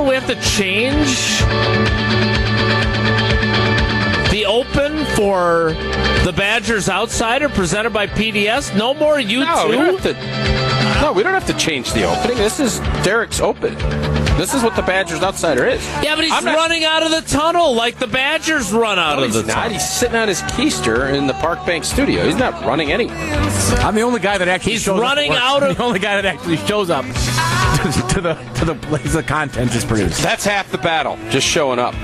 Stadium anymore? We have to change the Open for the Badgers Outsider presented by PDS. No more you No, we don't have to. No, we don't have to change the opening. This is Derek's open. This is what the Badgers Outsider is. Yeah, but he's I'm not- running out of the tunnel like the Badgers run out No, of he's the not. tunnel. He's sitting on his keister in the Park Bank studio. He's not running anywhere. I'm the only guy that actually He's shows up He's running to work. out of- the only guy that actually shows up to, to the to the place the content is produced. That's half the battle. Just showing up.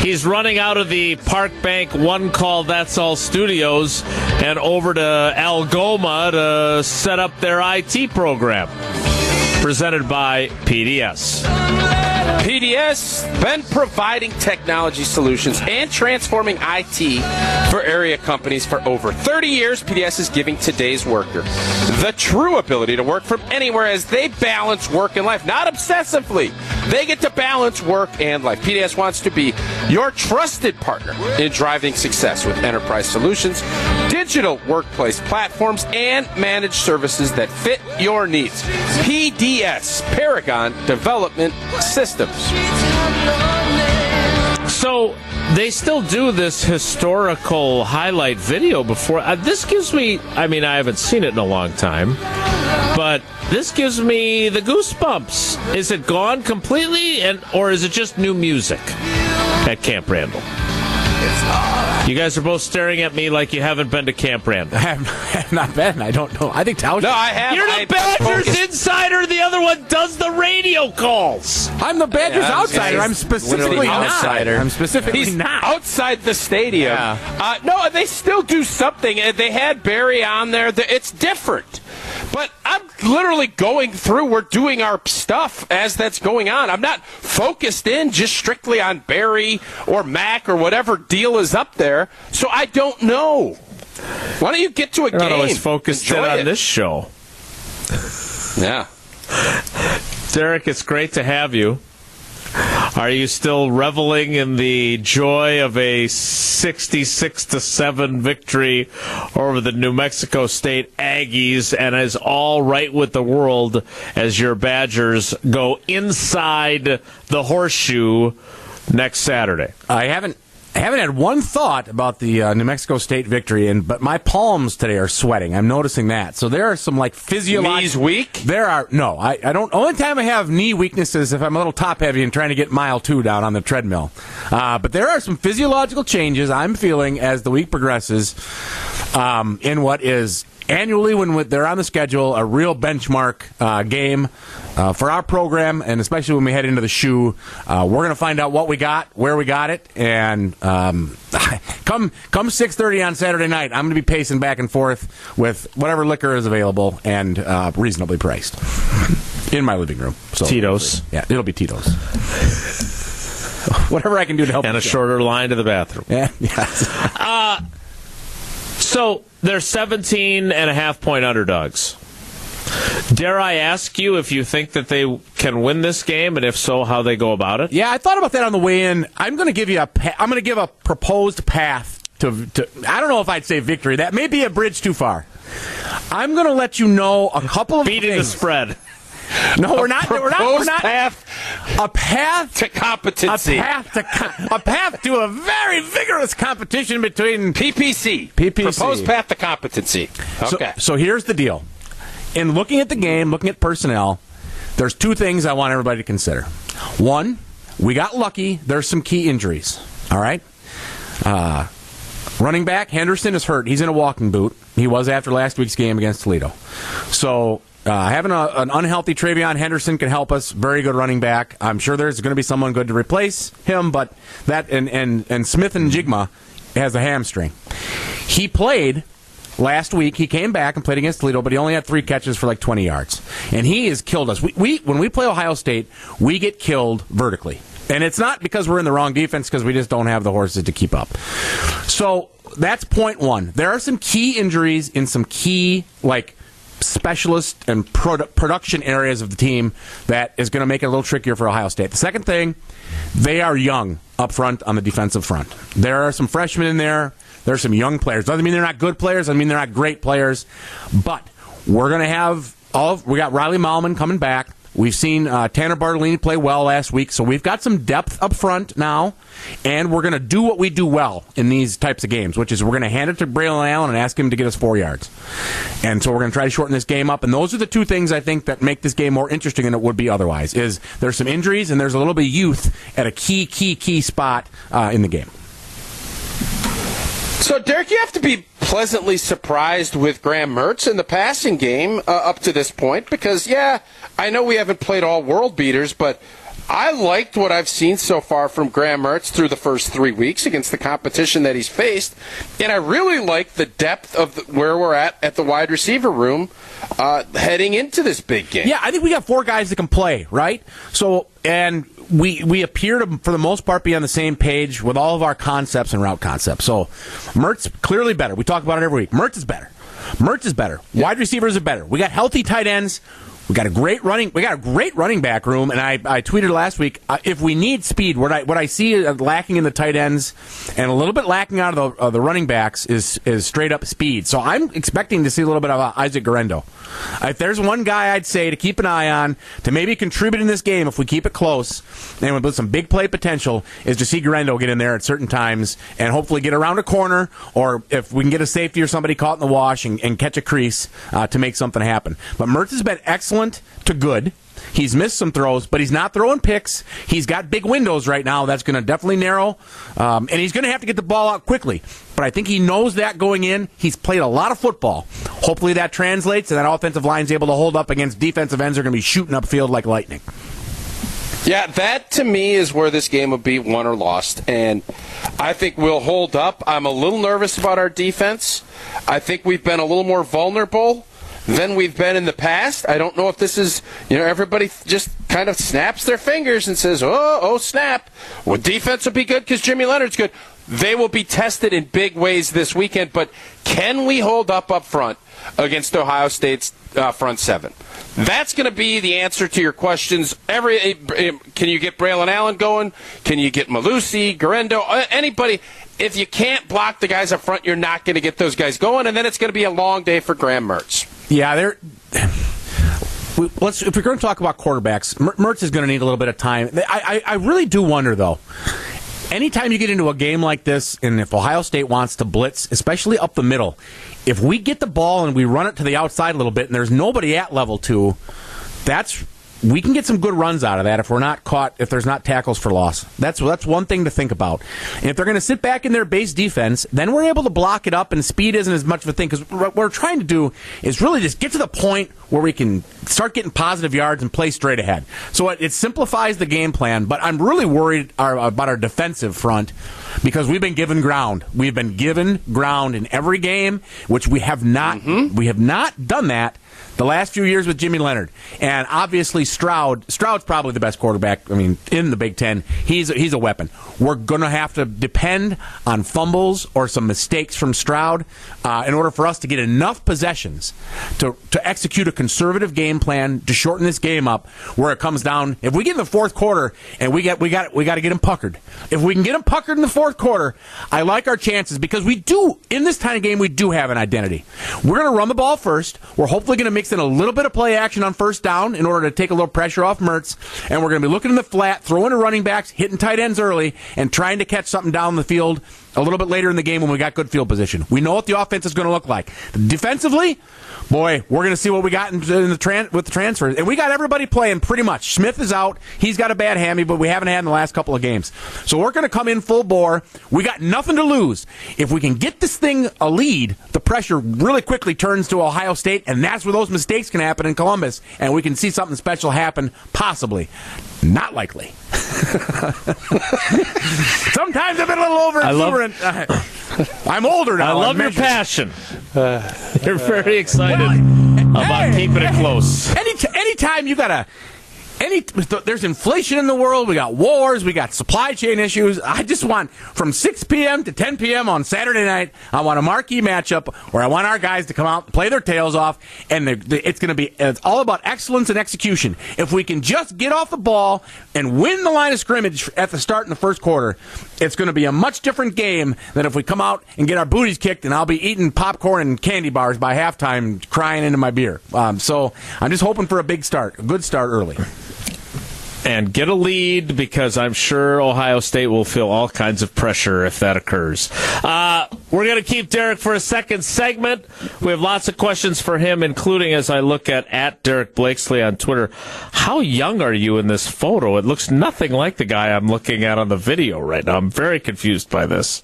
He's running out of the Park Bank One Call That's All studios and over to Algoma to set up their IT program. Presented by PDS. PDS been providing technology solutions and transforming IT for area companies for over 30 years. PDS is giving today's worker the true ability to work from anywhere as they balance work and life, not obsessively. They get to balance work and life. PDS wants to be your trusted partner in driving success with enterprise solutions, digital workplace platforms, and managed services that fit your needs. PDS, Paragon Development Systems. So they still do this historical highlight video before. Uh, this gives me, I mean, I haven't seen it in a long time, but this gives me the goosebumps. Is it gone completely, and or is it just new music at Camp Randall? You guys are both staring at me like you haven't been to Camp Randall. I have, I have not been. I don't know. I think Tausch. No, I have. You're the I- Badgers focused- insider. The other one does the radio calls. I'm the Badgers Yeah, outsider. I'm specifically literally not. outsider. I'm specifically He's not. outside the stadium. Yeah. Uh, no, they still do something. Uh, They had Barry on there. It's different. But I'm literally going through. We're doing our stuff as that's going on. I'm not focused in just strictly on Barry or Mac or whatever deal is up there. So I don't know. Why don't you get to a You're game? not always focused in on it. this show. Yeah. Derek, it's great to have you. Are you still reveling in the joy of a 66 to 7 victory over the New Mexico State Aggies and is all right with the world as your Badgers go inside the horseshoe next Saturday? I haven't. I haven't had one thought about the uh, New Mexico State victory, and but my palms today are sweating. I'm noticing that. So there are some like physiological. Knees weak? There are no. I, I don't. Only time I have knee weaknesses if I'm a little top heavy and trying to get mile two down on the treadmill. Uh, but there are some physiological changes I'm feeling as the week progresses. Um, in what is annually when they're on the schedule a real benchmark uh, game uh, for our program, and especially when we head into the shoe, uh, we're going to find out what we got, where we got it, and um, come come six thirty on Saturday night, I'm going to be pacing back and forth with whatever liquor is available and uh, reasonably priced in my living room. So Tito's. yeah, it'll be Tito's. Whatever I can do to help. And a show. shorter line to the bathroom. Yeah, yes. So they're 17 and a half point underdogs. Dare I ask you if you think that they can win this game, and if so, how they go about it? Yeah, I thought about that on the way in. I'm going to give you a. Pa- I'm going to give a proposed path to, to. I don't know if I'd say victory. That may be a bridge too far. I'm going to let you know a couple of Beating the spread. No, we're not. We're not. We're not. path A path to competency. a path to a path to a very vigorous competition between PPC. PPC. Proposed path to competency. So- Okay. So, here's the deal. In looking at the game, looking at personnel, there's two things I want everybody to consider. One, we got lucky. There's some key injuries. All right. Uh, running back Henderson is hurt. He's in a walking boot. He was after last week's game against Toledo. So. Uh, having a, an unhealthy TreVeyon Henderson can help us. Very good running back. I'm sure there's going to be someone good to replace him, but that and and and Smith-Njigba has a hamstring. He played last week. He came back and played against Toledo, but he only had three catches for like 20 yards. And he has killed us. We, we when we play Ohio State, we get killed vertically. And it's not because we're in the wrong defense, because we just don't have the horses to keep up. So that's point one. There are some key injuries in some key, like, specialist and produ- production areas of the team that is going to make it a little trickier for Ohio State. The second thing, they are young up front on the defensive front. There are some freshmen in there. There are some young players. Doesn't mean they're not good players. I mean they're not great players. But we're going to have all. We got Riley Mahlman coming back. We've seen uh, Tanner Bortolini play well last week, so we've got some depth up front now, and we're going to do what we do well in these types of games, which is we're going to hand it to Braylon Allen and ask him to get us four yards. And so we're going to try to shorten this game up, and those are the two things I think that make this game more interesting than it would be otherwise. Is there's some injuries and there's a little bit of youth at a key, key, key spot uh, in the game. So, Derek, you have to be pleasantly surprised with Graham Mertz in the passing game uh, up to this point because, yeah, I know we haven't played all world beaters, but I liked what I've seen so far from Graham Mertz through the first three weeks against the competition that he's faced, and I really like the depth of the, where we're at at the wide receiver room uh, heading into this big game. Yeah, I think we got four guys that can play, right? So, and we we appear to, for the most part, be on the same page with all of our concepts and route concepts. So, Mertz clearly better. We talk about it every week. Mertz is better. Mertz is better. Wide receivers are better. We got healthy tight ends. We got a great running. We got a great running back room, and I, I tweeted last week. Uh, if we need speed, what I what I see lacking in the tight ends, and a little bit lacking out of the uh, the running backs is is straight up speed. So I'm expecting to see a little bit of uh, Isaac Guerendo. If there's one guy I'd say to keep an eye on to maybe contribute in this game if we keep it close and with some big play potential, is to see Guerendo get in there at certain times and hopefully get around a corner, or if we can get a safety or somebody caught in the wash and, and catch a crease uh, to make something happen. But Mertz has been excellent excellent to good. He's missed some throws, but he's not throwing picks. He's got big windows right now. That's going to definitely narrow, um, and he's going to have to get the ball out quickly. But I think he knows that going in. He's played a lot of football. Hopefully that translates, and that offensive line's able to hold up against defensive ends. They're going to be shooting upfield like lightning. Yeah, that to me is where this game will be won or lost. And I think we'll hold up. I'm a little nervous about our defense. I think we've been a little more vulnerable than we've been in the past. I don't know if this is, you know, everybody just kind of snaps their fingers and says, oh, oh, snap. Well, defense will be good because Jimmy Leonhard's good. They will be tested in big ways this weekend, but can we hold up up front against Ohio State's uh, front seven? That's going to be the answer to your questions. Every eh, eh, can you get Braylon Allen going? Can you get Mellusi, Guerendo, uh, anybody? If you can't block the guys up front, you're not going to get those guys going, and then it's going to be a long day for Graham Mertz. Yeah, they're. Let's if we're going to talk about quarterbacks, Mertz is going to need a little bit of time. I, I, I really do wonder though. Anytime you get into a game like this, and if Ohio State wants to blitz, especially up the middle, if we get the ball and we run it to the outside a little bit, and there's nobody at level two, that's we can get some good runs out of that if we're not caught if there's not tackles for loss. That's that's one thing to think about. And if they're going to sit back in their base defense, then we're able to block it up, and speed isn't as much of a thing because what we're trying to do is really just get to the point where we can start getting positive yards and play straight ahead. So it, it simplifies the game plan. But I'm really worried our, about our defensive front because we've been given ground. We've been given ground in every game, which we have not. Mm-hmm. We have not done that the last few years with Jimmy Leonhard, and obviously Stroud. Stroud's probably the best quarterback. I mean, in the Big Ten, he's he's a weapon. We're going to have to depend on fumbles or some mistakes from Stroud uh, in order for us to get enough possessions to to execute a conservative game plan to shorten this game up. Where it comes down, if we get in the fourth quarter and we get we got we got to get him puckered. If we can get him puckered in the fourth quarter, I like our chances because we do in this kind of game we do have an identity. We're going to run the ball first. We're hopefully going to mix in a little bit of play action on first down in order to take a little pressure off Mertz. And we're going to be looking in the flat, throwing to running backs, hitting tight ends early, and trying to catch something down the field a little bit later in the game when we got good field position. We know what the offense is going to look like. Defensively, boy, we're going to see what we got in, in the tran- with the transfers. And we got everybody playing pretty much. Smith is out. He's got a bad hammy, but we haven't had in the last couple of games. So we're going to come in full bore. We got nothing to lose. If we can get this thing a lead, the pressure really quickly turns to Ohio State, and that's where those mistakes can happen in Columbus, and we can see something special happen, possibly. Not likely. Sometimes I've been a little over exuberant. I'm older now. I love your passion. Uh, You're very excited well, about hey, keeping it close. Any anytime you got a any there's inflation in the world. We got wars. We got supply chain issues. I just want from 6 p.m. to 10 p.m. on Saturday night. I want a marquee matchup where I want our guys to come out, play their tails off, and it's going to be it's all about excellence and execution. If we can just get off the ball and win the line of scrimmage at the start in the first quarter, it's going to be a much different game than if we come out and get our booties kicked, and I'll be eating popcorn and candy bars by halftime, crying into my beer. Um, so I'm just hoping for a big start, a good start early and get a lead because I'm sure Ohio State will feel all kinds of pressure if that occurs. Uh, we're going to keep Derek for a second segment. We have lots of questions for him, including as I look at at Derek Blakesley on Twitter. How young are you in this photo? It looks nothing like the guy I'm looking at on the video right now. I'm very confused by this.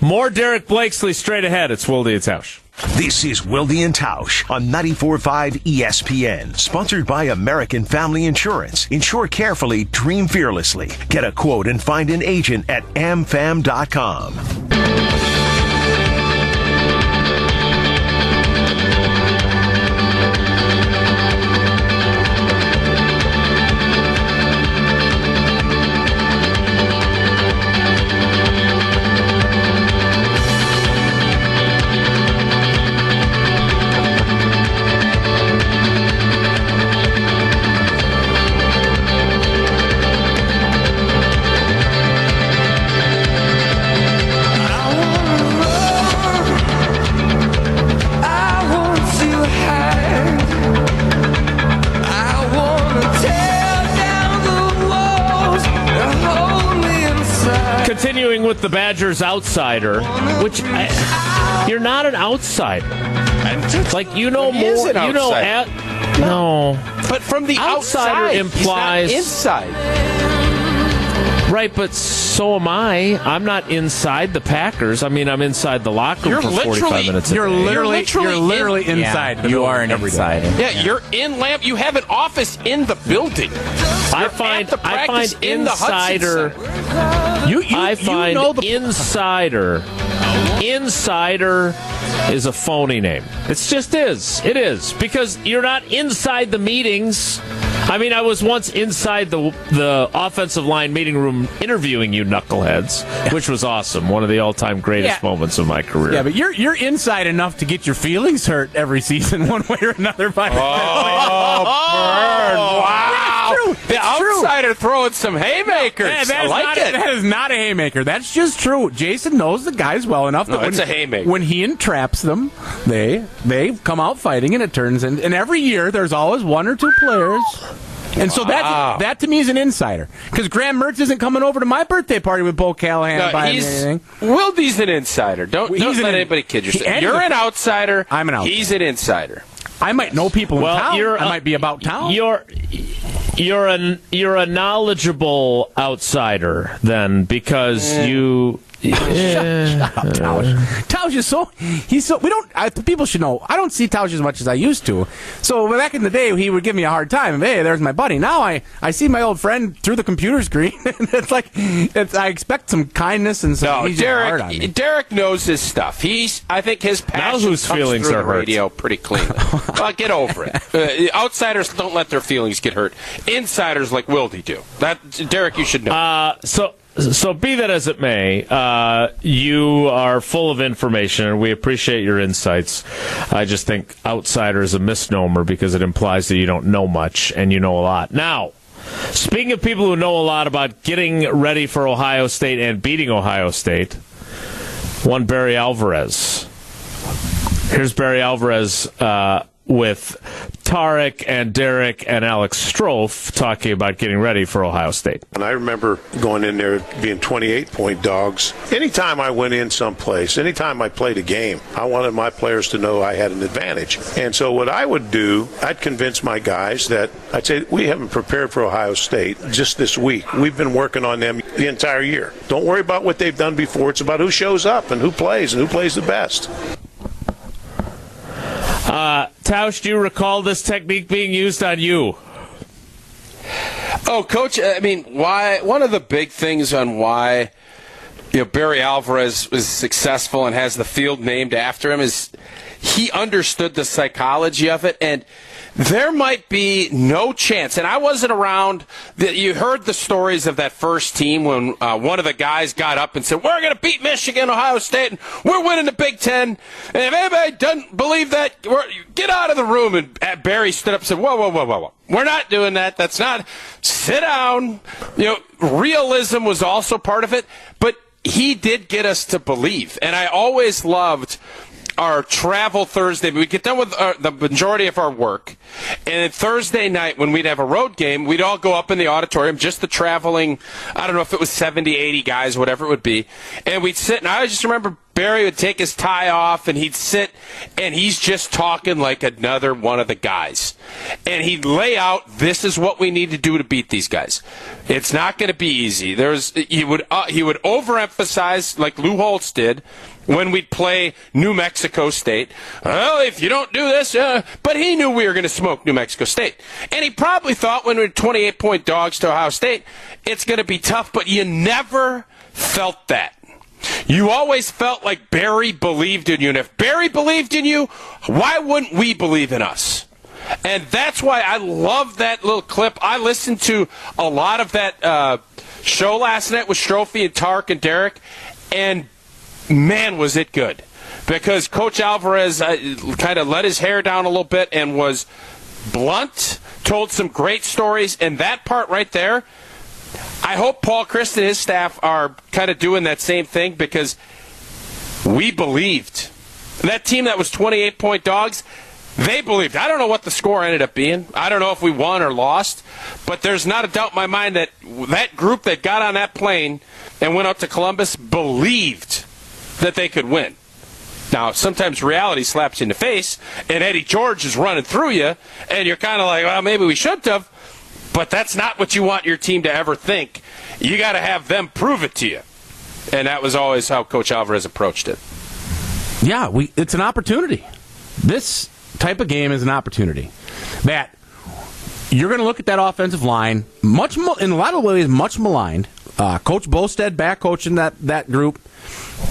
More Derek Blakesley straight ahead. It's Wilde and Tausch. This is Wilde and Tausch on 94.5 ESPN, sponsored by American Family Insurance. Insure carefully, dream fearlessly. Get a quote and find an agent at amfam.com. the Badgers outsider, which I, you're not an outsider. Like you know more. You know, at, no. But from the outsider outside, implies inside. Right, but so am I. I'm not inside the Packers. I mean, I'm inside the locker room you're for 45 minutes. You're literally, you're literally, you're literally in, inside. Yeah, you are an insider. Yeah, yeah, you're in Lamp. You have an office in the building. I find I find insider. You, you, I find you know the, insider. Insider is a phony name. It just is. It is because you're not inside the meetings. I mean, I was once inside the the offensive line meeting room interviewing you knuckleheads, which was awesome. One of the all time greatest yeah. moments of my career. Yeah, but you're you're inside enough to get your feelings hurt every season, one way or another. By oh, burn! Wow, true. the it's outsider true. throwing some haymakers. Yeah, I like not, it. That is not a haymaker. That's just true. Jason knows the guys well enough no, it's when, a haymaker. when he entraps them, they they come out fighting, and it turns in. And every year, there's always one or two players and so that that to me is an insider because Graham Mertz isn't coming over to my birthday party with Bo Callahan. No, buying he's, anything. Wilde's an insider. Don't, well, don't let an, anybody kid you. He, you're an outsider. I'm an outsider. He's an insider. I might know people well, in town. You're, I might be about town. You're you're a you're a knowledgeable outsider then because you yeah. Shut, up, Tausch. Tausch is so he's so we don't. I, people should know. I don't see Tausch as much as I used to. So back in the day, he would give me a hard time. Hey, there's my buddy. Now I I see my old friend through the computer screen. it's like it's, I expect some kindness and some. No, Derek. Derek knows his stuff. He's. I think his passion now whose comes feelings through are the hurt. radio pretty clean. well, get over it. Uh, outsiders don't let their feelings get hurt. Insiders like Wilde do. That Derek, you should know. Uh, so so, be that as it may, uh, you are full of information, and we appreciate your insights. I just think outsider is a misnomer because it implies that you don't know much and you know a lot. Now, speaking of people who know a lot about getting ready for Ohio State and beating Ohio State, one Barry Alvarez. Here's Barry Alvarez uh, with Tarek and Derek and Alex Strofe talking about getting ready for Ohio State. And I remember going in there being 28 point dogs. Anytime I went in someplace, anytime I played a game, I wanted my players to know I had an advantage. And so what I would do, I'd convince my guys that I'd say, we haven't prepared for Ohio State just this week. We've been working on them the entire year. Don't worry about what they've done before. It's about who shows up and who plays and who plays the best. Tausch, do you recall this technique being used on you? Oh, coach, I mean, why? One of the big things on why you know Barry Alvarez was successful and has the field named after him is he understood the psychology of it and there might be no chance. And I wasn't around. The, you heard the stories of that first team when uh, one of the guys got up and said, "We're going to beat Michigan, Ohio State, and we're winning the Big Ten." And if anybody doesn't believe that, get out of the room. And Barry stood up and said, "Whoa, whoa, whoa, whoa, whoa! We're not doing that. That's not. Sit down." You know, realism was also part of it, but he did get us to believe. And I always loved our travel Thursday. we'd get done with our, uh, the majority of our work, and then Thursday night when we'd have a road game, we'd all go up in the auditorium, just the traveling. I don't know if it was 70, 80 guys, whatever it would be, and we'd sit. And I just remember Barry would take his tie off and he'd sit and he's just talking like another one of the guys. And he'd lay out this is what we need to do to beat these guys. It's not going to be easy. There's he would uh, he would overemphasize like Lou Holtz did when we'd play New Mexico State. Well, if you don't do this, uh, but he knew we were going to smoke New Mexico State. And he probably thought when we were 28 point dogs to Ohio State, it's going to be tough, but you never felt that. You always felt like Barry believed in you. And if Barry believed in you, why wouldn't we believe in us? And that's why I love that little clip. I listened to a lot of that uh, show last night with Strophy and Tark and Derek, and man, was it good. Because Coach Alvarez uh, kind of let his hair down a little bit and was blunt, told some great stories, and that part right there – I hope Paul Chryst and his staff are kind of doing that same thing because we believed. That team that was 28 point dogs, they believed. I don't know what the score ended up being. I don't know if we won or lost, but there's not a doubt in my mind that that group that got on that plane and went up to Columbus believed that they could win. Now, sometimes reality slaps you in the face, and Eddie George is running through you, and you're kind of like, well, maybe we should have. But that's not what you want your team to ever think. You got to have them prove it to you. And that was always how Coach Alvarez approached it. Yeah, we it's an opportunity. This type of game is an opportunity that you're going to look at that offensive line, much in a lot of ways, much maligned. Uh, Coach Bostad back coaching that that group,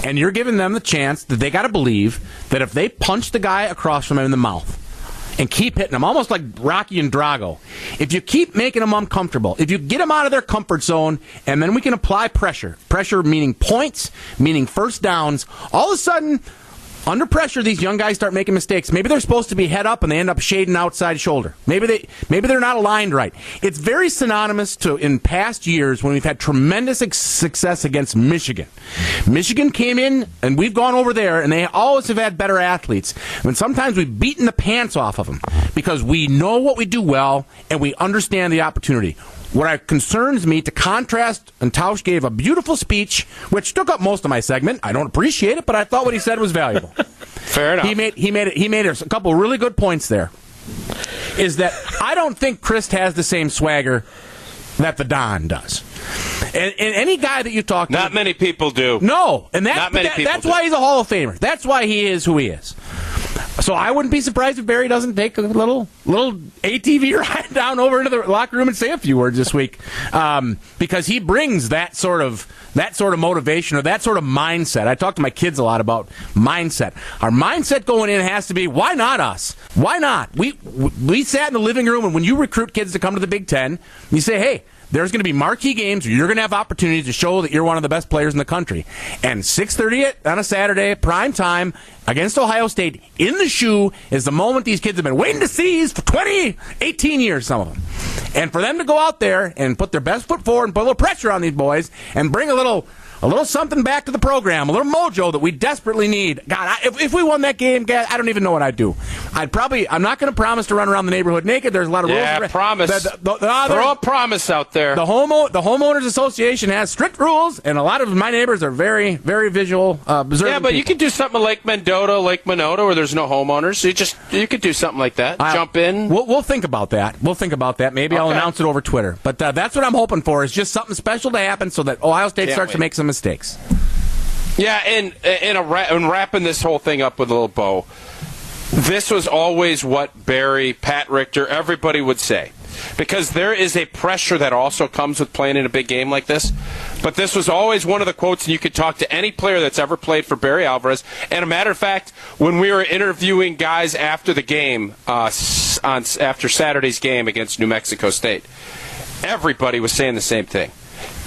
and you're giving them the chance that they got to believe that if they punch the guy across from him in the mouth, and keep hitting them, almost like Rocky and Drago. If you keep making them uncomfortable, if you get them out of their comfort zone, and then we can apply pressure, pressure meaning points, meaning first downs, all of a sudden under pressure, these young guys start making mistakes. Maybe they're supposed to be head up and they end up shading outside shoulder. Maybe they maybe they're not aligned right. It's very synonymous to in past years when we've had tremendous success against Michigan. Michigan came in and we've gone over there and they always have had better athletes. And sometimes we've beaten the pants off of them because we know what we do well and we understand the opportunity. What concerns me to contrast, and Tausch gave a beautiful speech, which took up most of my segment. I don't appreciate it, but I thought what he said was valuable. Fair enough. He made he made it, he made a couple really good points there. Is that I don't think Chryst has the same swagger that the Don does. And, and, any guy that you talk to, not many people do. No, and that, that that's do. why he's a Hall of Famer. That's why he is who he is. So I wouldn't be surprised if Barry doesn't take a little little ATV ride down over into the locker room and say a few words this week, um, because he brings that sort of that sort of motivation or that sort of mindset. I talk to my kids a lot about mindset. Our mindset going in has to be why not us? Why not? We we sat in the living room and when you recruit kids to come to the Big Ten, you say, hey there's going to be marquee games where you're going to have opportunities to show that you're one of the best players in the country. And 6:30 on a Saturday, prime time against Ohio State in the shoe is the moment these kids have been waiting to seize for 20, 18 years, some of them. And for them to go out there and put their best foot forward and put a little pressure on these boys and bring a little a little something back to the program, a little mojo that we desperately need. God, I, if, if we won that game, God, I don't even know what I'd do. I'd probably, I'm not going to promise to run around the neighborhood naked. There's a lot of yeah, rules. promise. The, the, the, Throw a promise out there. The home the homeowners association has strict rules, and a lot of my neighbors are very, very visual, uh, Yeah, but people. you could do something like Mendota, Lake Mendota, where there's no homeowners. So you just you could do something like that. Jump in. We'll, we'll think about that. We'll think about that. Maybe okay. I'll announce it over Twitter. But uh, that's what I'm hoping for is just something special to happen so that Ohio State Can't starts wait. to make some mistakes. Yeah, and and, a, and wrapping this whole thing up with a little bow. This was always what Barry, Pat Richter, everybody would say. because there is a pressure that also comes with playing in a big game like this. But this was always one of the quotes, and you could talk to any player that's ever played for Barry Alvarez. And a matter of fact, when we were interviewing guys after the game, uh, on after Saturday's game against New Mexico State, everybody was saying the same thing.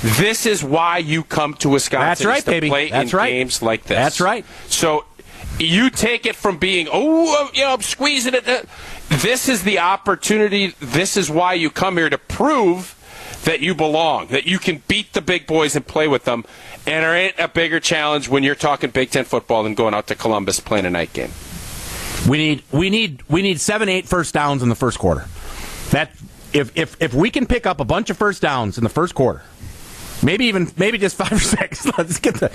This is why you come to Wisconsin. That's right, to baby. Play That's in right. games like this. That's right. So you take it from being, oh, you know, I'm squeezing it. This is the opportunity. This is why you come here to prove that you belong, that you can beat the big boys and play with them. And there ain't a bigger challenge when you're talking Big Ten football than going out to Columbus playing a night game. We need we need we need seven eight first downs in the first quarter. That if if if we can pick up a bunch of first downs in the first quarter, maybe even maybe just five or six. Let's get the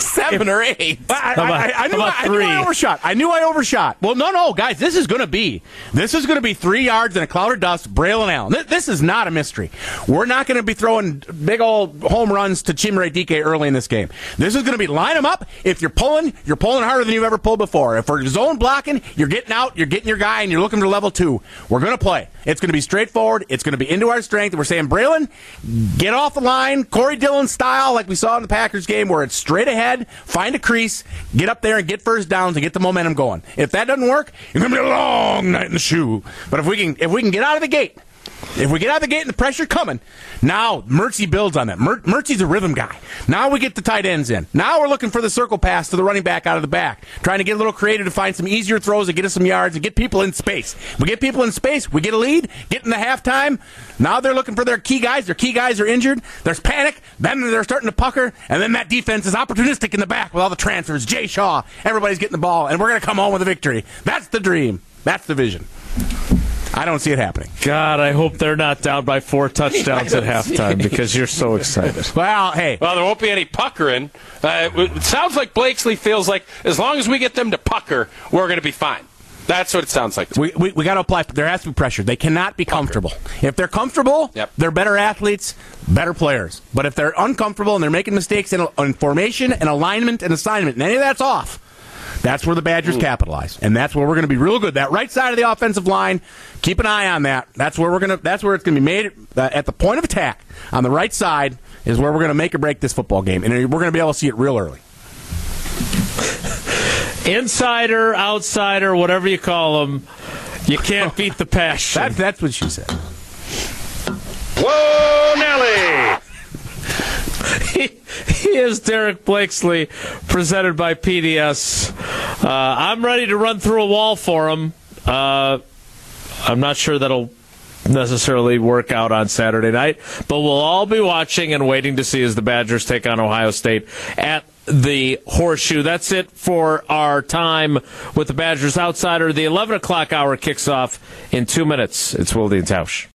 Seven or eight. I, I, I, I, knew, I, I knew I overshot. I knew I overshot. Well, no, no, guys, this is going to be this is going to be three yards in a cloud of dust. Braylon Allen. This, this is not a mystery. We're not going to be throwing big old home runs to Chimere Dike early in this game. This is going to be line them up. If you're pulling, you're pulling harder than you've ever pulled before. If we're zone blocking, you're getting out, you're getting your guy, and you're looking for level two. We're going to play. It's going to be straightforward. It's going to be into our strength. We're saying, Braylon, get off the line, Corey Dillon style, like we saw in the Packers game, where it's straight ahead, find a crease, get up there and get first downs and get the momentum going. If that doesn't work, it's to be a long night in the shoe. But if we can, if we can get out of the gate, if we get out of the gate and the pressure coming, now Mertzy builds on that. Mer- Mertzy's a rhythm guy. Now we get the tight ends in. Now we're looking for the circle pass to the running back out of the back, trying to get a little creative to find some easier throws and get us some yards and get people in space. We get people in space, we get a lead, get in the halftime. Now they're looking for their key guys. Their key guys are injured. There's panic. Then they're starting to pucker, and then that defense is opportunistic in the back with all the transfers. Jay Shaw, everybody's getting the ball, and we're going to come home with a victory. That's the dream. That's the vision. I don't see it happening. God, I hope they're not down by four touchdowns at halftime because you're so excited. Well, hey, Well, there won't be any puckering. Uh, it sounds like Blakesley feels like as long as we get them to pucker, we're going to be fine. That's what it sounds like. We, we, we got to apply. There has to be pressure. They cannot be comfortable. If they're comfortable, Yep. they're better athletes, better players. But if they're uncomfortable and they're making mistakes in, in formation and alignment and assignment, and any of that's off, that's where the Badgers capitalize, and that's where we're going to be real good. That right side of the offensive line, keep an eye on that. That's where we're going to. That's where it's going to be made uh, at the point of attack on the right side is where we're going to make or break this football game, and we're going to be able to see it real early. Insider, outsider, whatever you call them, you can't beat the passion. That's that's what she said. Whoa, Nelly! He, he is Derek Blakesley, presented by PDS. Uh, I'm ready to run through a wall for him. Uh, I'm not sure that'll necessarily work out on Saturday night, but we'll all be watching and waiting to see as the Badgers take on Ohio State at the Horseshoe. That's it for our time with the Badgers Outsider. The 11 o'clock hour kicks off in two minutes. It's Wilde and Tausch.